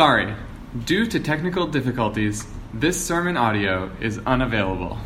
Sorry, due to technical difficulties, this sermon audio is unavailable.